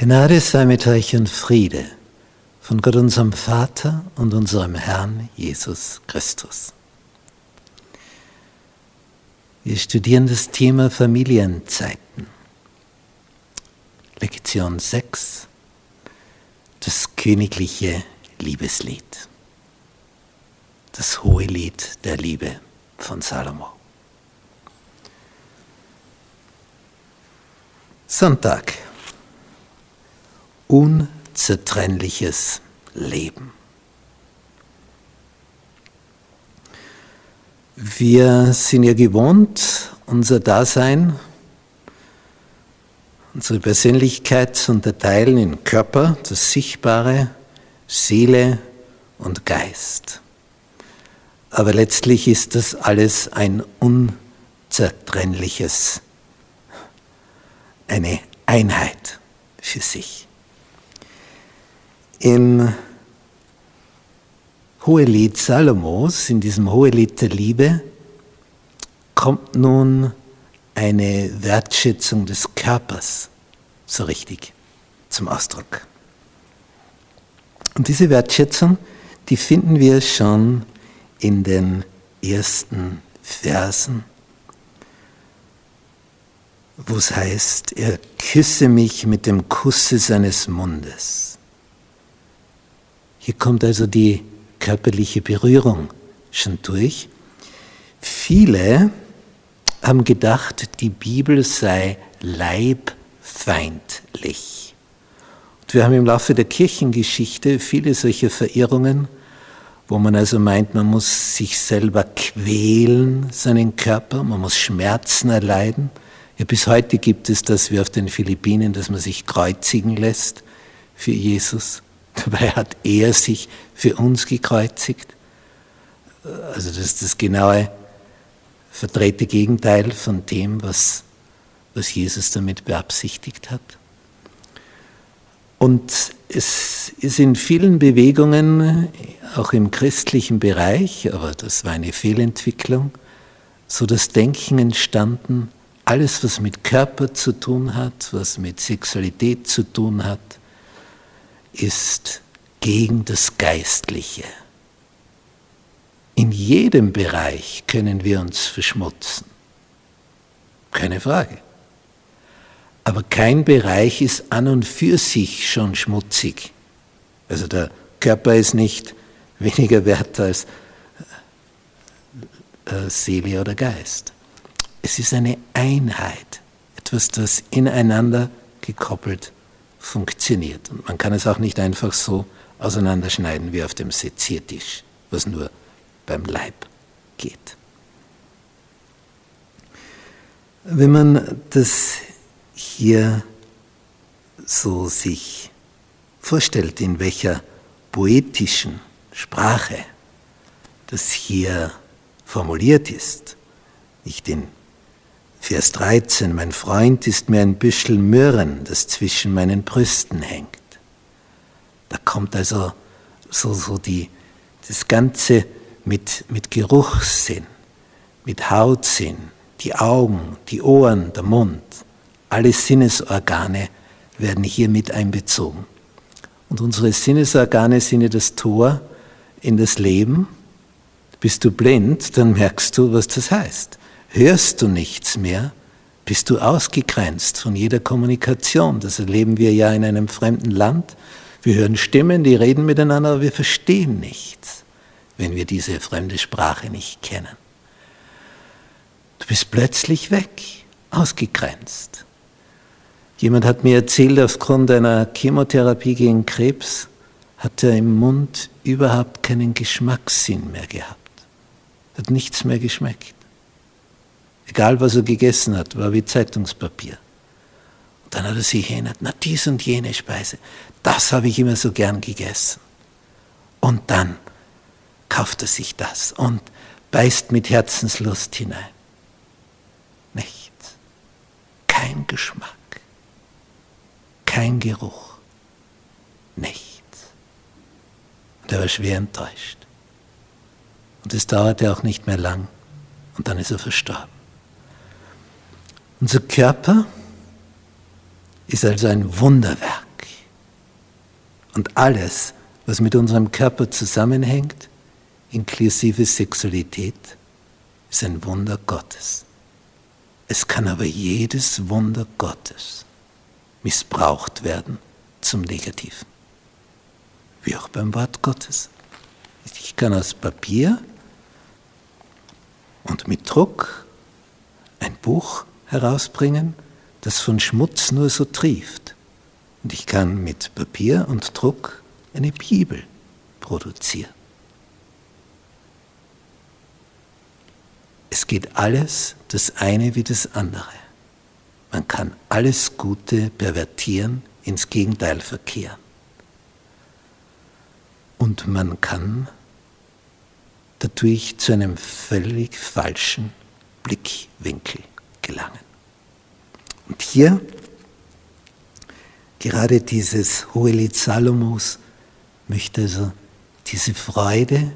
Gnade sei mit euch und Friede von Gott unserem Vater und unserem Herrn Jesus Christus. Wir studieren das Thema Familienzeiten. Lektion 6, das königliche Liebeslied, das hohe Lied der Liebe von Salomo. Sonntag unzertrennliches Leben. Wir sind ja gewohnt, unser Dasein, unsere Persönlichkeit zu unterteilen in Körper, das Sichtbare, Seele und Geist. Aber letztlich ist das alles ein unzertrennliches, eine Einheit für sich. Im Hohelied Salomos, in diesem Hohelied der Liebe, kommt nun eine Wertschätzung des Körpers so richtig zum Ausdruck. Und diese Wertschätzung, die finden wir schon in den ersten Versen, wo es heißt, er küsse mich mit dem Kusse seines Mundes. Hier kommt also die körperliche Berührung schon durch. Viele haben gedacht, die Bibel sei leibfeindlich. Und wir haben im Laufe der Kirchengeschichte viele solche Verirrungen, wo man also meint, man muss sich selber quälen, seinen Körper, man muss Schmerzen erleiden. Ja, bis heute gibt es das wie auf den Philippinen, dass man sich kreuzigen lässt für Jesus. Dabei hat er sich für uns gekreuzigt. Also das ist das genaue verdrehte Gegenteil von dem, was, was Jesus damit beabsichtigt hat. Und es ist in vielen Bewegungen, auch im christlichen Bereich, aber das war eine Fehlentwicklung, so das Denken entstanden, alles, was mit Körper zu tun hat, was mit Sexualität zu tun hat, ist gegen das Geistliche. In jedem Bereich können wir uns verschmutzen. Keine Frage. Aber kein Bereich ist an und für sich schon schmutzig. Also der Körper ist nicht weniger wert als äh, Seele oder Geist. Es ist eine Einheit, etwas, das ineinander gekoppelt ist funktioniert. Und man kann es auch nicht einfach so auseinanderschneiden wie auf dem Seziertisch, was nur beim Leib geht. Wenn man das hier so sich vorstellt, in welcher poetischen Sprache das hier formuliert ist, nicht in Vers 13, mein Freund ist mir ein Büschel Myrrhen, das zwischen meinen Brüsten hängt. Da kommt also so, so die, das Ganze mit, mit Geruchssinn, mit Hautsinn, die Augen, die Ohren, der Mund, alle Sinnesorgane werden hier mit einbezogen. Und unsere Sinnesorgane sind ja das Tor in das Leben. Bist du blind, dann merkst du, was das heißt hörst du nichts mehr, bist du ausgegrenzt von jeder Kommunikation. Das erleben wir ja in einem fremden Land. Wir hören Stimmen, die reden miteinander, aber wir verstehen nichts, wenn wir diese fremde Sprache nicht kennen. Du bist plötzlich weg, ausgegrenzt. Jemand hat mir erzählt, aufgrund einer Chemotherapie gegen Krebs hat er im Mund überhaupt keinen Geschmackssinn mehr gehabt. Hat nichts mehr geschmeckt. Egal, was er gegessen hat, war wie Zeitungspapier. Und dann hat er sich erinnert, na dies und jene Speise, das habe ich immer so gern gegessen. Und dann kauft er sich das und beißt mit Herzenslust hinein. Nichts. Kein Geschmack. Kein Geruch. Nichts. Und er war schwer enttäuscht. Und es dauerte auch nicht mehr lang. Und dann ist er verstorben. Unser Körper ist also ein Wunderwerk. Und alles, was mit unserem Körper zusammenhängt, inklusive Sexualität, ist ein Wunder Gottes. Es kann aber jedes Wunder Gottes missbraucht werden zum Negativen. Wie auch beim Wort Gottes. Ich kann aus Papier und mit Druck ein Buch herausbringen, das von Schmutz nur so trieft. Und ich kann mit Papier und Druck eine Bibel produzieren. Es geht alles das eine wie das andere. Man kann alles Gute pervertieren, ins Gegenteil verkehren. Und man kann dadurch zu einem völlig falschen Blickwinkel gelangen. Und hier, gerade dieses Hohelied Salomos möchte also diese Freude,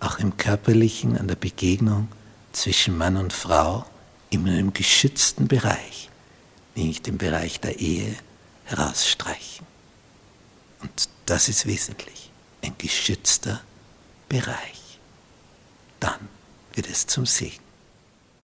auch im körperlichen, an der Begegnung zwischen Mann und Frau, in einem geschützten Bereich, nämlich dem Bereich der Ehe, herausstreichen. Und das ist wesentlich, ein geschützter Bereich. Dann wird es zum Segen.